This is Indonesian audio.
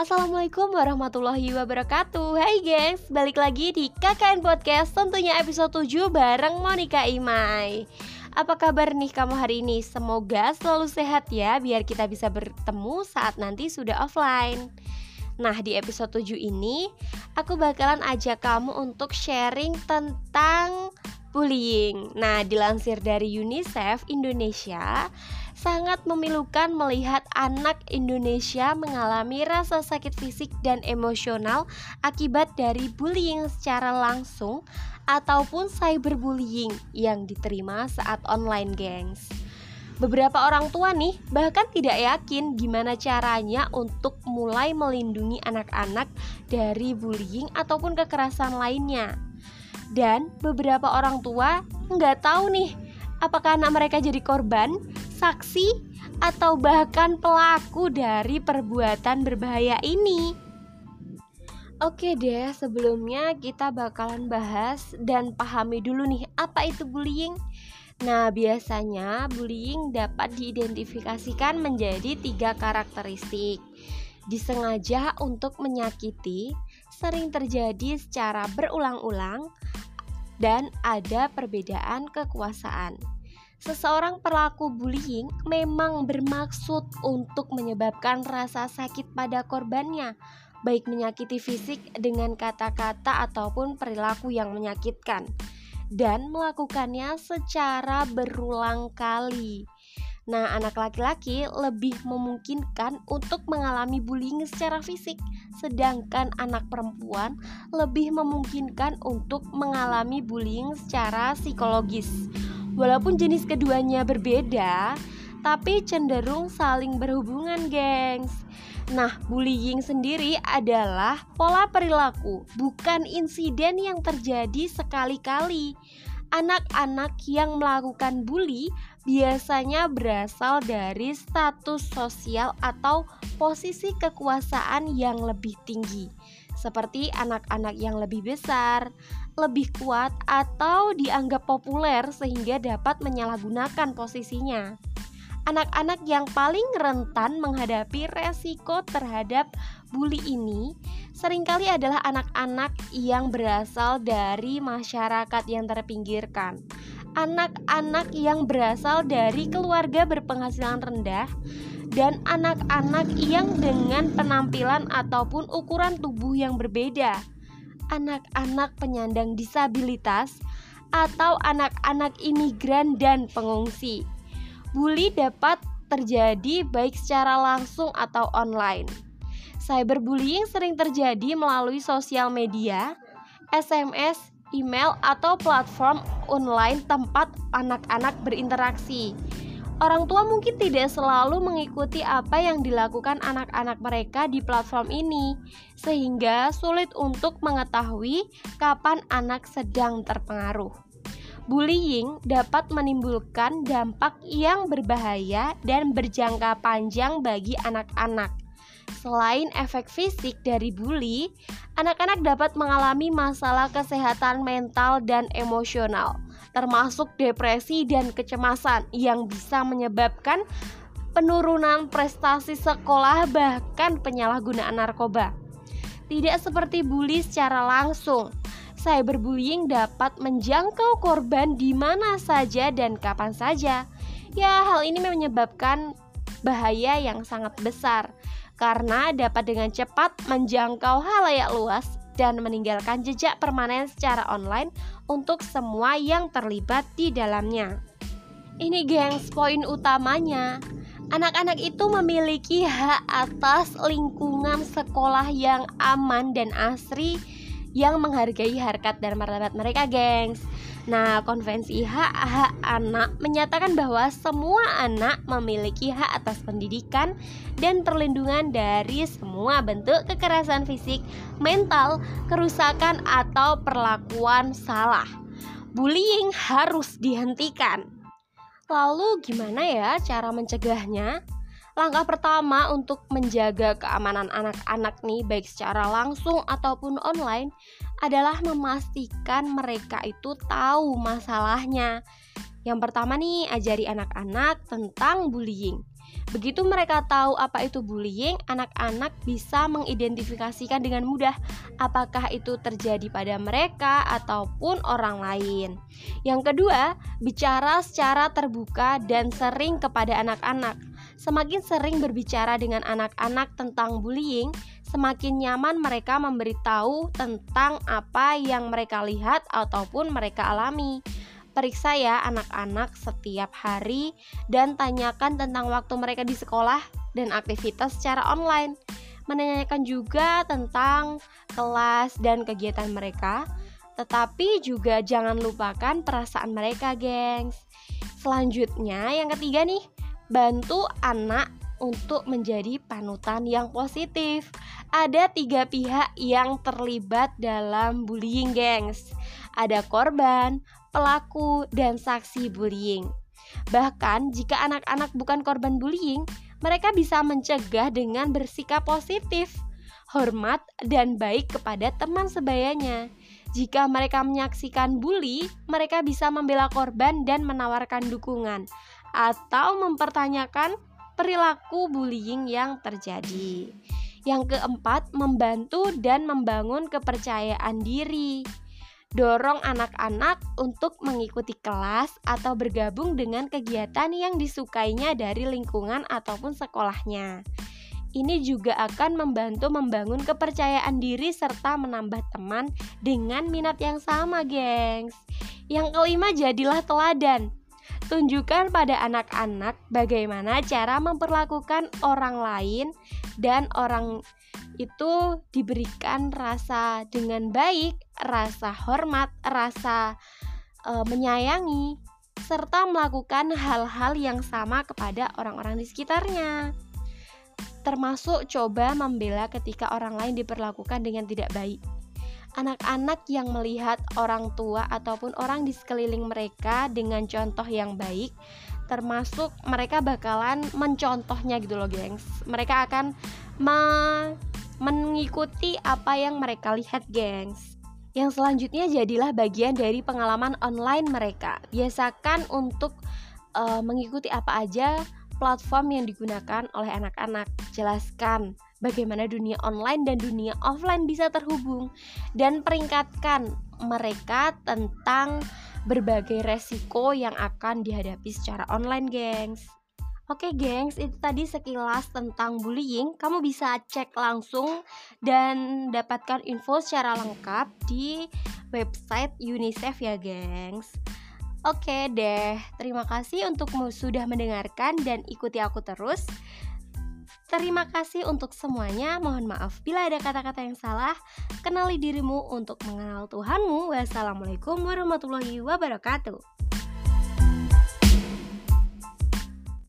Assalamualaikum warahmatullahi wabarakatuh. Hai guys, balik lagi di KKN Podcast Tentunya episode 7 bareng Monica Imai. Apa kabar nih kamu hari ini? Semoga selalu sehat ya Biar kita bisa bertemu saat nanti sudah offline. Nah di episode 7 ini Aku bakalan ajak kamu untuk sharing tentang bullying Nah dilansir dari UNICEF Indonesia sangat memilukan melihat anak Indonesia mengalami rasa sakit fisik dan emosional akibat dari bullying secara langsung ataupun cyberbullying yang diterima saat online, gengs. Beberapa orang tua nih bahkan tidak yakin gimana caranya untuk mulai melindungi anak-anak dari bullying ataupun kekerasan lainnya. Dan beberapa orang tua nggak tahu nih apakah anak mereka jadi korban saksi, atau bahkan pelaku dari perbuatan berbahaya ini. Oke deh, sebelumnya kita bakalan bahas dan pahami dulu nih apa itu bullying. Nah, biasanya bullying dapat diidentifikasikan menjadi tiga karakteristik. Disengaja untuk menyakiti, sering terjadi secara berulang-ulang, dan ada perbedaan kekuasaan. Seseorang pelaku bullying memang bermaksud untuk menyebabkan rasa sakit pada korbannya, baik menyakiti fisik dengan kata-kata ataupun perilaku yang menyakitkan, dan melakukannya secara berulang kali. Nah, anak laki-laki lebih memungkinkan untuk mengalami bullying secara fisik, sedangkan anak perempuan lebih memungkinkan untuk mengalami bullying secara psikologis. Walaupun jenis keduanya berbeda, tapi cenderung saling berhubungan, gengs. Nah, bullying sendiri adalah pola perilaku, bukan insiden yang terjadi sekali-kali. Anak-anak yang melakukan bully biasanya berasal dari status sosial atau posisi kekuasaan yang lebih tinggi, seperti anak-anak yang lebih besar, lebih kuat atau dianggap populer sehingga dapat menyalahgunakan posisinya. Anak-anak yang paling rentan menghadapi resiko terhadap bully ini sering kali adalah anak-anak yang berasal dari masyarakat yang terpinggirkan. Anak-anak yang berasal dari keluarga berpenghasilan rendah dan anak-anak yang dengan penampilan ataupun ukuran tubuh yang berbeda anak-anak penyandang disabilitas atau anak-anak imigran dan pengungsi. Bully dapat terjadi baik secara langsung atau online. Cyberbullying sering terjadi melalui sosial media, SMS, email, atau platform online tempat anak-anak berinteraksi. Orang tua mungkin tidak selalu mengikuti apa yang dilakukan anak-anak mereka di platform ini, sehingga sulit untuk mengetahui kapan anak sedang terpengaruh. Bullying dapat menimbulkan dampak yang berbahaya dan berjangka panjang bagi anak-anak. Selain efek fisik dari bully, anak-anak dapat mengalami masalah kesehatan mental dan emosional termasuk depresi dan kecemasan yang bisa menyebabkan penurunan prestasi sekolah bahkan penyalahgunaan narkoba. Tidak seperti bully secara langsung, cyberbullying dapat menjangkau korban di mana saja dan kapan saja. Ya, hal ini menyebabkan bahaya yang sangat besar karena dapat dengan cepat menjangkau halayak luas dan meninggalkan jejak permanen secara online untuk semua yang terlibat di dalamnya. Ini gengs poin utamanya. Anak-anak itu memiliki hak atas lingkungan sekolah yang aman dan asri yang menghargai harkat dan martabat mereka, gengs. Nah, konvensi hak-hak anak menyatakan bahwa semua anak memiliki hak atas pendidikan dan perlindungan dari semua bentuk kekerasan fisik, mental, kerusakan, atau perlakuan salah. Bullying harus dihentikan. Lalu, gimana ya cara mencegahnya? Langkah pertama untuk menjaga keamanan anak-anak nih baik secara langsung ataupun online adalah memastikan mereka itu tahu masalahnya. Yang pertama nih, ajari anak-anak tentang bullying. Begitu mereka tahu apa itu bullying, anak-anak bisa mengidentifikasikan dengan mudah apakah itu terjadi pada mereka ataupun orang lain. Yang kedua, bicara secara terbuka dan sering kepada anak-anak. Semakin sering berbicara dengan anak-anak tentang bullying, semakin nyaman mereka memberitahu tentang apa yang mereka lihat ataupun mereka alami. Periksa ya anak-anak setiap hari dan tanyakan tentang waktu mereka di sekolah dan aktivitas secara online. Menanyakan juga tentang kelas dan kegiatan mereka, tetapi juga jangan lupakan perasaan mereka, gengs. Selanjutnya, yang ketiga nih, bantu anak untuk menjadi panutan yang positif. Ada tiga pihak yang terlibat dalam bullying, gengs. Ada korban, pelaku, dan saksi bullying. Bahkan, jika anak-anak bukan korban bullying, mereka bisa mencegah dengan bersikap positif, hormat, dan baik kepada teman sebayanya. Jika mereka menyaksikan bully, mereka bisa membela korban dan menawarkan dukungan, atau mempertanyakan perilaku bullying yang terjadi. Yang keempat, membantu dan membangun kepercayaan diri dorong anak-anak untuk mengikuti kelas atau bergabung dengan kegiatan yang disukainya dari lingkungan ataupun sekolahnya. Ini juga akan membantu membangun kepercayaan diri serta menambah teman dengan minat yang sama, gengs. Yang kelima, jadilah teladan. Tunjukkan pada anak-anak bagaimana cara memperlakukan orang lain dan orang itu diberikan rasa dengan baik, rasa hormat, rasa e, menyayangi, serta melakukan hal-hal yang sama kepada orang-orang di sekitarnya. Termasuk coba membela ketika orang lain diperlakukan dengan tidak baik. Anak-anak yang melihat orang tua ataupun orang di sekeliling mereka dengan contoh yang baik, termasuk mereka bakalan mencontohnya gitu loh, gengs. Mereka akan me mengikuti apa yang mereka lihat, gengs. Yang selanjutnya jadilah bagian dari pengalaman online mereka. Biasakan untuk uh, mengikuti apa aja platform yang digunakan oleh anak-anak. Jelaskan bagaimana dunia online dan dunia offline bisa terhubung dan peringkatkan mereka tentang berbagai resiko yang akan dihadapi secara online, gengs. Oke gengs, itu tadi sekilas tentang bullying. Kamu bisa cek langsung dan dapatkan info secara lengkap di website UNICEF ya gengs. Oke deh, terima kasih untukmu sudah mendengarkan dan ikuti aku terus. Terima kasih untuk semuanya. Mohon maaf bila ada kata-kata yang salah. Kenali dirimu untuk mengenal Tuhanmu. Wassalamualaikum warahmatullahi wabarakatuh.